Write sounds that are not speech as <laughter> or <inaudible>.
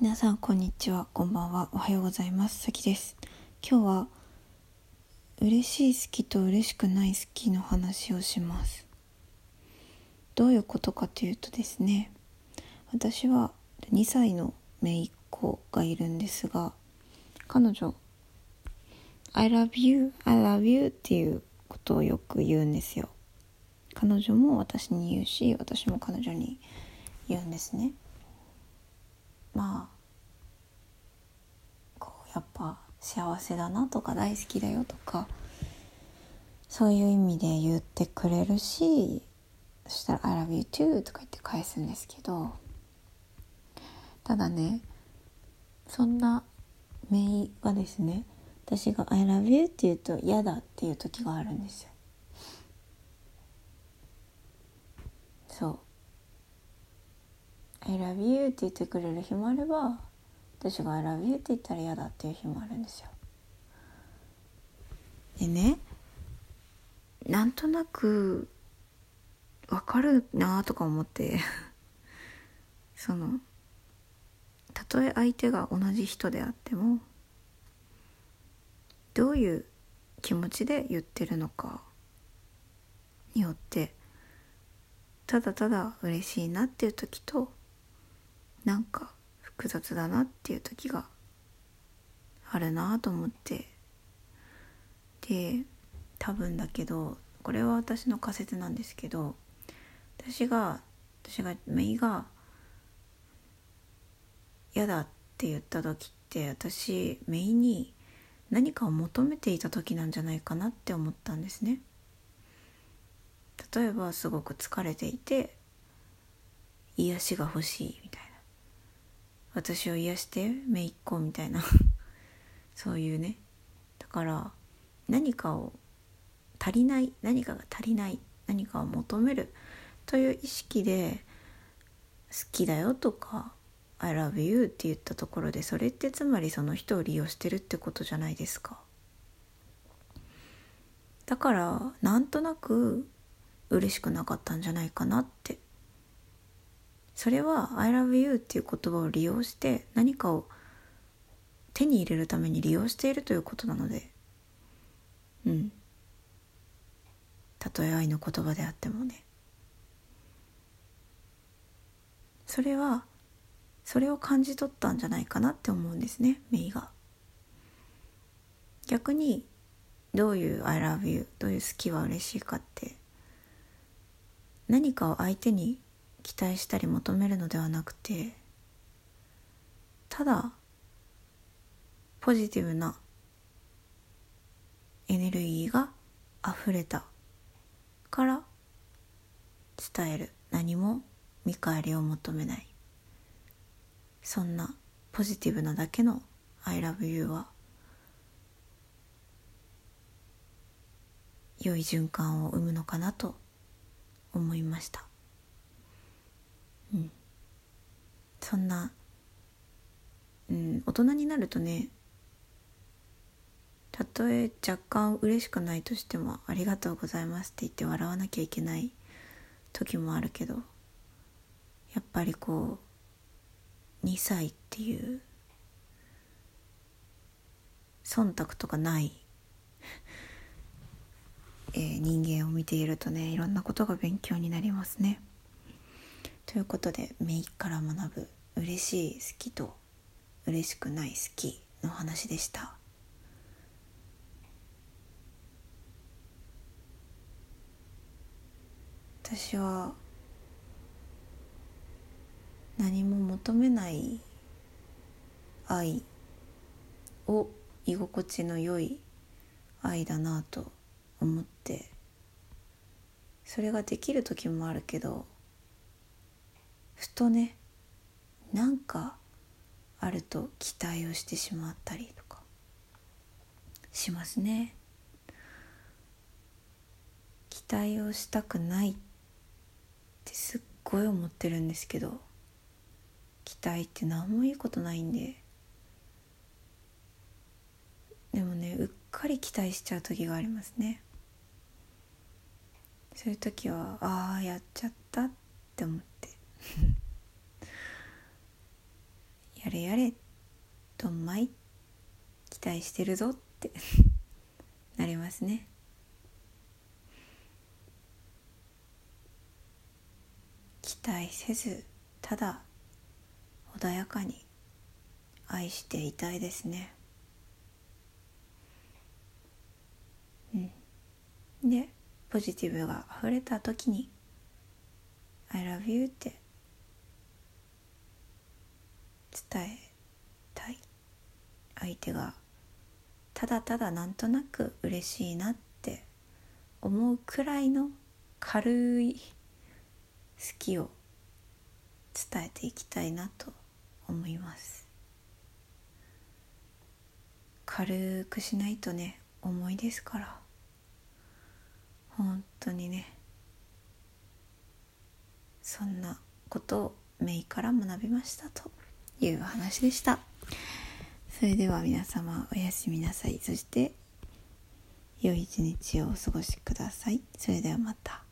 皆さんこんにちは。こんばんは。おはようございます。さきです。今日は嬉しい好きと嬉しくない好きの話をします。どういうことかというとですね私は2歳の姪っ子がいるんですが彼女 I love you, I love you っていうことをよく言うんですよ。彼女も私に言うし私も彼女に言うんですね。まあこうやっぱ幸せだなとか大好きだよとかそういう意味で言ってくれるしそしたら「I love you too」とか言って返すんですけどただねそんなメイがですね私が「I love you」って言うと嫌だっていう時があるんですよそう I love you って言ってくれる日もあれば私が I love you って言ったら嫌だっていう日もあるんですよ。でねなんとなくわかるなとか思って <laughs> そのたとえ相手が同じ人であってもどういう気持ちで言ってるのかによってただただ嬉しいなっていう時となんか複雑だなっていう時があるなと思ってで多分だけどこれは私の仮説なんですけど私が私がメイが嫌だって言った時って私メイに何かを求めていた時なんじゃないかなって思ったんですね。例えばすごく疲れていて癒しが欲しいみたいな私を癒してめいっ子みたいな。<laughs> そういうね。だから何かを足りない何かが足りない何かを求めるという意識で好きだよとか I love you って言ったところでそれってつまりその人を利用してるってことじゃないですか。だからなんとなく嬉しくなかったんじゃないかなって。それは「I love you」っていう言葉を利用して何かを手に入れるために利用しているということなので。うん。たとえ愛の言葉であってもね。それはそれを感じ取ったんじゃないかなって思うんですねメイが。逆にどういう「I love you」どういう好きは嬉しいかって何かを相手に期待したり求めるのではなくてただポジティブなエネルギーが溢れたから伝える。何も見返りを求めない。そんなポジティブなだけの「I love you」は良い循環を生むのかなと思いましたうんそんなうん大人になるとねたとえ若干嬉しくないとしても「ありがとうございます」って言って笑わなきゃいけない時もあるけどやっぱりこう2歳っていう忖度とかないえー、人間を見ているとねいろんなことが勉強になりますね。ということで「めいから学ぶ嬉しい好きと嬉しくない好き」の話でした。私は何も求めない愛を居心地の良い愛だなと思ってそれができる時もあるけどふとねなんかあると期待をしてしまったりとかしますね。期待をしたくないってすっごい思ってるんですけど期待って何もいいことないんででもねうっかり期待しちゃう時がありますね。そういう時はああやっちゃったって思って。やれやれどんまい期待してるぞって <laughs> なりますね。期待せずただ穏やかに愛していたいですね。うん。でポジティブが溢れた時に「I love you」って伝えたい相手がただただなんとなく嬉しいなって思うくらいの軽い好きを伝えていきたいなと思います。軽くしないとね重いですから。本当にね。そんなことをメイから学びましたと。いう話でした。それでは皆様おやすみなさい。そして良い一日をお過ごしください。それではまた。